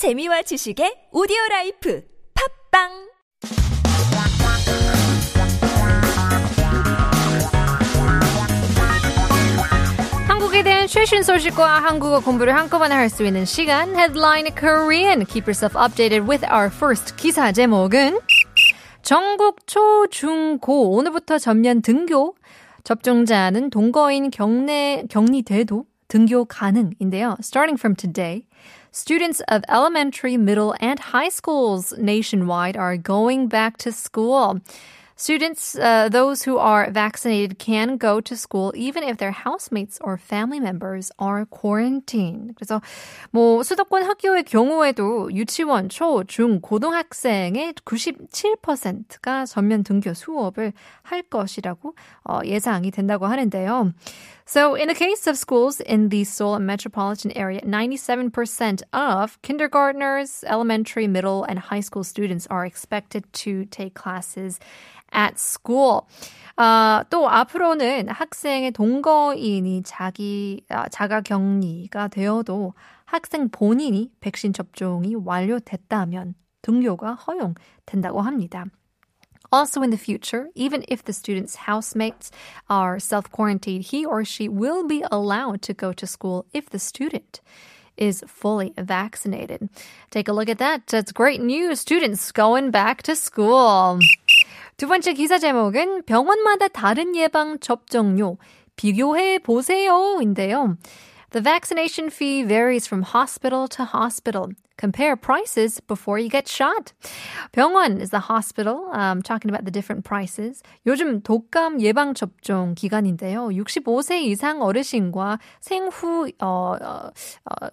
재미와 지식의 오디오 라이프 팟빵! 한국에 대한 최신 소식과 한국어 공부를 한꺼번에 할 수 있는 시간 Headline Korean. Keep yourself updated with our first 기사 제목은 전국 초, 중, 고. 오늘부터 전면 등교. 접종자는 동거인 경내 격리돼도 등교 가능인데요. Starting from today, students of elementary, middle, and high schools nationwide are going back to school. Students, uh, those who are vaccinated, can go to school even if their housemates or family members are quarantined. 그래서 뭐 수도권 학교의 경우에도 유치원, 초, 중, 고등학생의 97%가 전면 등교 수업을 할 것이라고 어, 예상이 된다고 하는데요. So, in the case of schools in the Seoul metropolitan area, 97% of kindergartners, elementary, middle, and high school students are expected to take classes at school. 아, 또 앞으로는 학생의 동거인이 자기 아, 자가 격리가 되어도 학생 본인이 백신 접종이 완료됐다면 등교가 허용된다고 합니다. Also, in the future, even if the student's housemates are self quarantined, he or she will be allowed to go to school if the student is fully vaccinated. Take a look at that. That's great news. Students going back to school. 두 번째 기사 제목은 병원마다 다른 예방 접종료 비교해 보세요인데요. The vaccination fee varies from hospital to hospital. Compare prices before you get shot. 병원 is the hospital. Um, talking about the different prices. 요즘 독감 예방 접종 기간인데요. 65세 이상 어르신과 생후 어, 어, 어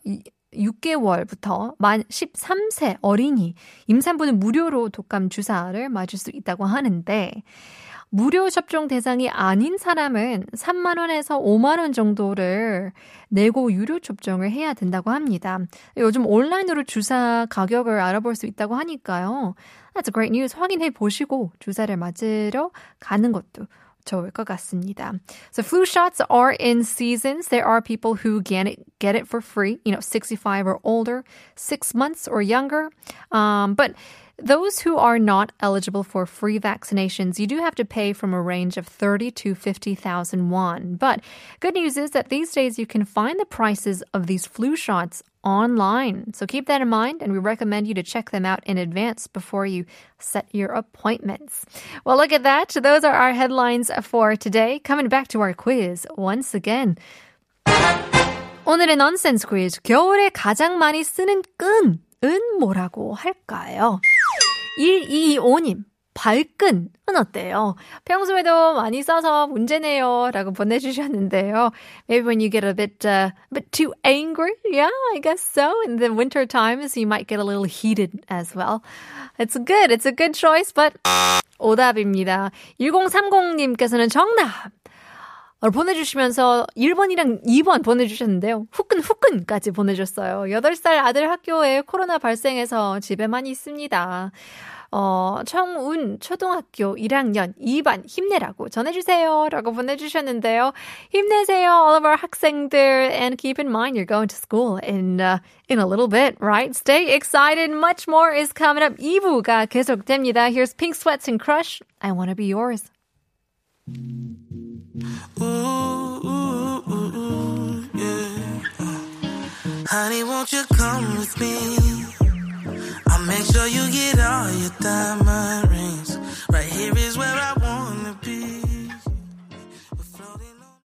6개월부터 만 13세 어린이 임산부는 무료로 독감 주사를 맞을 수 있다고 하는데 무료 접종 대상이 아닌 사람은 3만 원에서 5만 원 정도를 내고 유료 접종을 해야 된다고 합니다. 요즘 온라인으로 주사 가격을 알아볼 수 있다고 하니까요. That's great news. 확인해 보시고 주사를 맞으러 가는 것도 좋을 것 같습니다. So flu shots are in seasons. There are people who get it, get it for free, you know, 65 or older, six months or younger. Um, but those who are not eligible for free vaccinations, you do have to pay from a range of 30 to 50,000 won. But good news is that these days you can find the prices of these flu shots online. So keep that in mind, and we recommend you to check them out in advance before you set your appointments. Well, look at that. Those are our headlines for today. Coming back to our quiz once again. 오늘의 nonsense quiz. 겨울에 가장 많이 쓰는 끈은 뭐라고 할까요? 1225님. 발끈은 어때요? 평소에도 많이 써서 문제네요. 라고 보내주셨는데요. Maybe when you get a bit, uh, a bit too angry. Yeah, I guess so. In the winter times, you might get a little heated as well. It's good. It's a good choice, but 오답입니다. 1030님께서는 정답! 보내주시면서 1번이랑 2번 보내주셨는데요. 후끈 후끈까지 보내줬어요. 8살 아들 학교에 코로나 발생해서 집에만 있습니다. 어, 청운 초등학교 1학년 2반 힘내라고 전해주세요. 라고 보내주셨는데요. 힘내세요, all of our 학생들. And keep in mind, you're going to school in, uh, in a little bit, right? Stay excited. Much more is coming up. 2부가 계속됩니다. Here's Pink Sweats and Crush. I wanna be yours. Won't you come with me? I'll make sure you get all your diamonds